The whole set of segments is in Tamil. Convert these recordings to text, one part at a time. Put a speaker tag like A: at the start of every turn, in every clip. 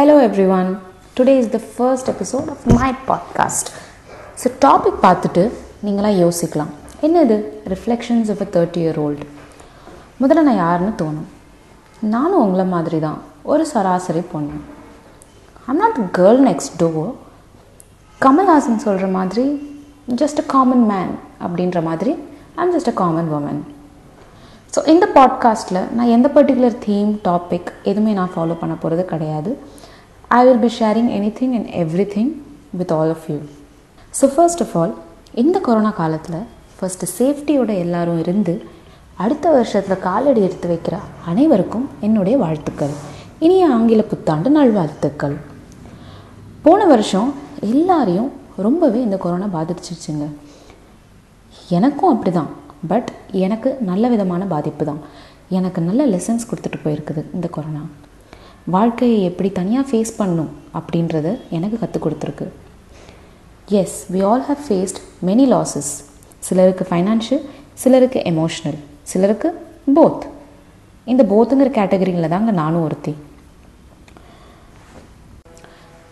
A: Hello everyone today is the first episode of my podcast so topic பார்த்துட்டு நீங்களாம் யோசிக்கலாம். என்னது? Reflections of a thirty year old முதல்ல நான் யாருன்னு தோணும். நானும் உங்களை மாதிரி தான் ஒரு சராசரி பொண்ணு. I'm not girl next door Kamal Haasan சொல்கிற மாதிரி ஜஸ்ட் அ காமன் மேன் அப்படின்ற மாதிரி I'm just a common woman so இந்த பாட்காஸ்ட்டில் நான் எந்த பர்டிகுலர் தீம் டாபிக் எதுவுமே நான் ஃபாலோ பண்ண போகிறது கிடையாது. I will be sharing anything and everything with all of you so first of all இந்த கொரோனா காலத்தில் ஃபஸ்ட்டு சேஃப்டியோட எல்லாரும் இருந்து அடுத்த வருஷத்தில் காலடி எடுத்து வைக்கிற அனைவருக்கும் என்னுடைய வாழ்த்துக்கள். இனிய ஆங்கில புத்தாண்டு நல்வாழ்த்துக்கள். போன வருஷம் எல்லாரையும் ரொம்பவே இந்த கொரோனா பாதிச்சிருச்சுங்க. எனக்கும் அப்படி தான் பட் எனக்கு நல்ல விதமான பாதிப்பு தான். எனக்கு நல்ல லெசன்ஸ் கொடுத்துட்டு போயிருக்குது இந்த கொரோனா வாழ்க்கையை எப்படி தனியாக ஃபேஸ் பண்ணும் அப்படின்றத எனக்கு கற்றுக் கொடுத்துருக்கு. Yes we all have faced many losses சிலருக்கு ஃபைனான்ஷியல் சிலருக்கு எமோஷ்னல் சிலருக்கு போத் இந்த போத்துங்கிற கேட்டகரியில் தாங்க நானும் ஒருத்தி.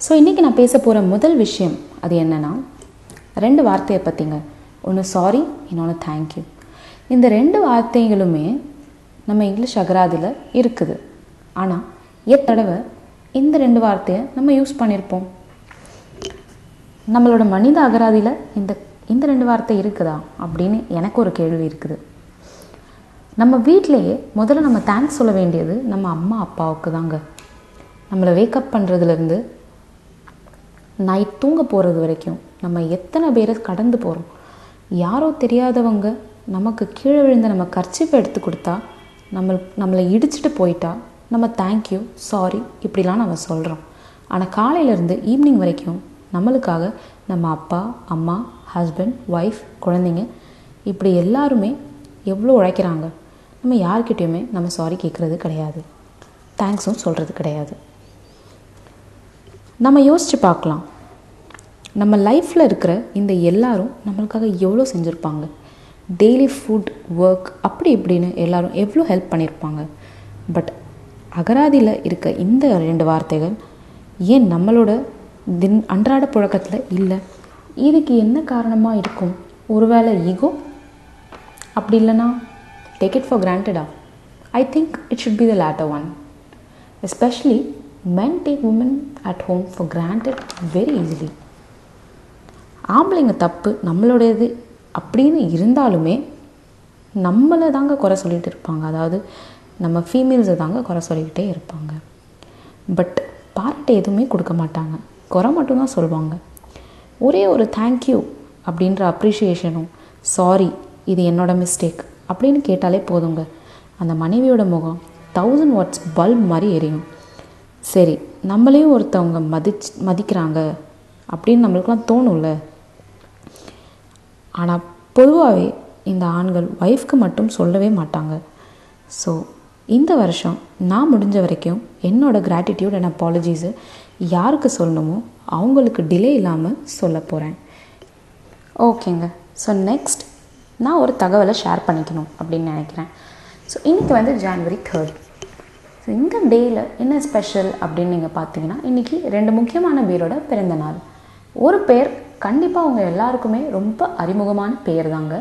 A: ஸோ இன்றைக்கி நான் பேச போகிற முதல் விஷயம் அது என்னென்னா ரெண்டு வார்த்தையை பற்றிங்க ஒன்று சாரி இன்னொன்று தேங்க்யூ இந்த ரெண்டு வார்த்தைகளுமே நம்ம இங்கிலீஷ் அகராதியில் இருக்குது. ஆனால் எத்தடவை இந்த ரெண்டு வார்த்தையை நம்ம யூஸ் பண்ணியிருப்போம் நம்மளோட மனித அகராதியில் இந்த இந்த ரெண்டு வார்த்தை இருக்குதா அப்படின்னு எனக்கு ஒரு கேள்வி இருக்குது. நம்ம வீட்டிலையே முதல்ல நம்ம தேங்க்ஸ் சொல்ல வேண்டியது நம்ம அம்மா அப்பாவுக்கு தாங்க. நம்மளை வேக்கப் பண்ணுறதுலேருந்து நைட் தூங்க போகிறது வரைக்கும் நம்ம எத்தனை பேரை கடந்து போகிறோம் யாரோ தெரியாதவங்க நமக்கு கீழே விழுந்த நம்ம கர்ச்சிப்பை எடுத்து கொடுத்தா நம்ம நம்மளை இடிச்சிட்டு போயிட்டா நம்ம தேங்க்யூ சாரி இப்படிலாம் நம்ம சொல்கிறோம் ஆனால் காலையிலேருந்து ஈவினிங் வரைக்கும் நம்மளுக்காக நம்ம அப்பா அம்மா ஹஸ்பண்ட் ஒய்ஃப் குழந்தைங்க இப்படி எல்லாருமே எவ்வளோ உழைக்கிறாங்க? நம்ம யார்கிட்டேயுமே நம்ம சாரி கேட்குறது கிடையாது. தேங்க்ஸும் சொல்கிறது கிடையாது. நம்ம யோசித்து பார்க்கலாம். நம்ம லைஃப்பில் இருக்கிற இந்த எல்லாரும் நம்மளுக்காக எவ்வளோ செஞ்சுருப்பாங்க? டெய்லி ஃபுட் ஒர்க் அப்படி இப்படின்னு எல்லோரும் எவ்வளோ ஹெல்ப் பண்ணியிருப்பாங்க பட் அகராதியில் இருக்க இந்த ரெண்டு வார்த்தைகள் ஏன் நம்மளோட தின் அன்றாட புழக்கத்தில் இல்லை? இதுக்கு என்ன காரணமாக இருக்கும்? ஒருவேளை ஈகோ அப்படி இல்லைனா take it for கிராண்டடா I think it should be the later one especially men take women at home for granted very easily ஆம்பளைங்க தப்பு நம்மளுடையது அப்படின்னு இருந்தாலுமே நம்மளை தாங்க குறை சொல்லிகிட்டு இருப்பாங்க. அதாவது நம்ம ஃபீமேல்ஸை தாங்க குறை சொல்லிக்கிட்டே இருப்பாங்க. பட் பாராட்டு எதுவுமே கொடுக்க மாட்டாங்க. குறை மட்டும்தான் சொல்லுவாங்க ஒரே ஒரு தேங்க்யூ அப்படின்ற அப்ரிஷியேஷனும் சாரி இது என்னோட மிஸ்டேக் அப்படின்னு கேட்டாலே போதுங்க. அந்த மனைவியோட முகம் தௌசண்ட் வாட்ஸ் பல்ப் மாதிரி எரியும். சரி நம்மளையும் ஒருத்தவங்க மதிச் மதிக்கிறாங்க அப்படின்னு நம்மளுக்குலாம் தோணும்ல. ஆனால் பொதுவாகவே இந்த ஆண்கள் ஒய்ஃப்க்கு மட்டும் சொல்லவே மாட்டாங்க. ஸோ இந்த வருஷம் நான் முடிஞ்ச வரைக்கும் என்னோடய கிராட்டிடியூட் அண்ட் அப்பாலஜிஸு யாருக்கு சொல்லணுமோ அவங்களுக்கு டிலே இல்லாமல் சொல்ல போகிறேன் ஓகேங்க. ஸோ நெக்ஸ்ட் நான் ஒரு தகவலை ஷேர் பண்ணிக்கணும் அப்படின்னு நினைக்கிறேன். ஸோ இன்றைக்கி வந்து ஜான்வரி தேர்ட் ஸோ இந்த டேயில் என்ன ஸ்பெஷல் அப்படின்னு நீங்கள் பார்த்தீங்கன்னா இன்றைக்கி ரெண்டு முக்கியமான பேரோட பிறந்த நாள். ஒரு பேர் கண்டிப்பாக அவங்க எல்லாருக்குமே ரொம்ப அறிமுகமான பேர் தாங்க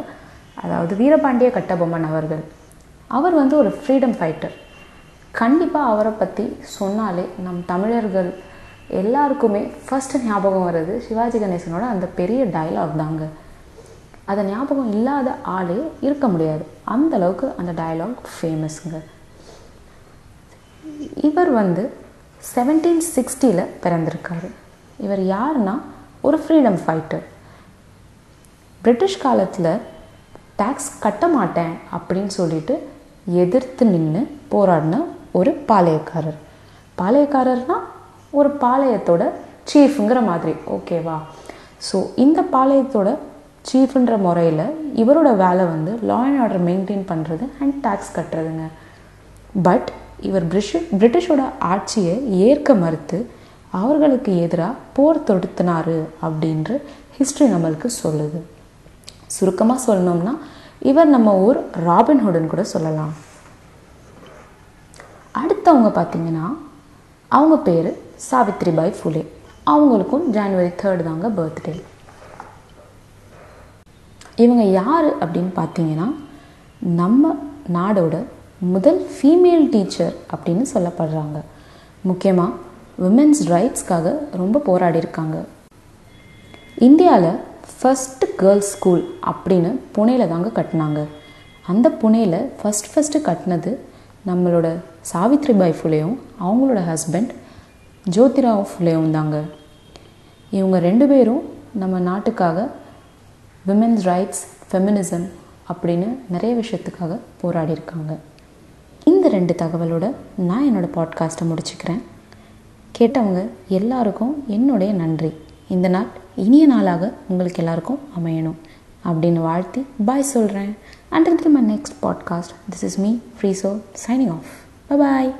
A: அதாவது வீரபாண்டிய கட்டபொம்மன் அவர்கள். அவர் வந்து ஒரு ஃப்ரீடம் ஃபைட்டர் கண்டிப்பாக அவரை பற்றி சொன்னாலே நம் தமிழர்கள் எல்லாருக்குமே ஃபஸ்ட்டு ஞாபகம் வர்றது சிவாஜி கணேசனோட அந்த பெரிய டயலாக் தாங்க. அதை ஞாபகம் இல்லாத ஆளே இருக்க முடியாது. அந்த அளவுக்கு அந்த டயலாக் ஃபேமஸுங்க இவர் வந்து செவன்டீன் சிக்ஸ்டியில் பிறந்திருக்காரு. இவர் யாருன்னா ஒரு ஃப்ரீடம் ஃபைட்டர் பிரிட்டிஷ் காலத்தில் டேக்ஸ் கட்ட மாட்டேன் அப்படின்னு சொல்லிட்டு எதிர்த்து நின்று போராடின ஒரு பாளையக்காரர். பாளையக்காரர்னால் ஒரு பாளையத்தோட சீஃபுங்கிற மாதிரி. ஓகேவா ஸோ இந்த பாளையத்தோட சீஃப்ன்ற முறையில் இவரோட வேலை வந்து லா அண்ட் ஆர்டர் மெயின்டைன் பண்ணுறது அண்ட் டேக்ஸ் கட்டுறதுங்க. பட் இவர் பிரிஷ் பிரிட்டிஷோட ஆட்சியை ஏற்க மறுத்து அவர்களுக்கு எதிராக போர் தொடுத்தினாரு அப்படின்று ஹிஸ்ட்ரி நம்மளுக்கு சொல்லுது. சுருக்கமாக சொல்லணும்னா இவர் நம்ம ஊர் ராபின்ஹுடன் கூட சொல்லலாம். அடுத்தவங்க பார்த்தீங்கன்னா அவங்க பேர் சாவித்ரிபாய் ஃபுலே. அவங்களுக்கும் ஜனவரி தேர்ட் தாங்க பர்த்டே இவங்க யார் அப்படின்னு பார்த்தீங்கன்னா நம்ம நாடோட முதல் ஃபீமேல் டீச்சர் அப்படின்னு சொல்லப்படுறாங்க. முக்கியமாக விமென்ஸ் ரைட்ஸ்க்காக ரொம்ப போராடி இருக்காங்க இந்தியாவில் ஃபஸ்ட்டு கேர்ள்ஸ் ஸ்கூல் அப்படின்னு புனேயில் தாங்க கட்டினாங்க. அந்த புனேயில் ஃபஸ்ட் ஃபஸ்ட்டு கட்டினது நம்மளோட சாவித்ரிபாய் ஃபுலேயும் அவங்களோட ஹஸ்பண்ட் ஜோதிராவ் ஃபுலேயும் தாங்க. இவங்க ரெண்டு பேரும் நம்ம நாட்டுக்காக விமென்ஸ் ரைட்ஸ் ஃபெமினிசம் அப்படின்னு நிறைய விஷயத்துக்காக போராடி இருக்காங்க. இந்த ரெண்டு தகவலோட நான் என்னோடய பாட்காஸ்ட்டை முடிச்சுக்கிறேன். கேட்டவங்க எல்லாருக்கும் என்னுடைய நன்றி. இந்த நாள் இனிய நாளாக உங்களுக்கு எல்லாருக்கும் அமையணும் அப்படின்னு வாழ்த்தி பாய் சொல்கிறேன் and my next podcast this is me free so signing off bye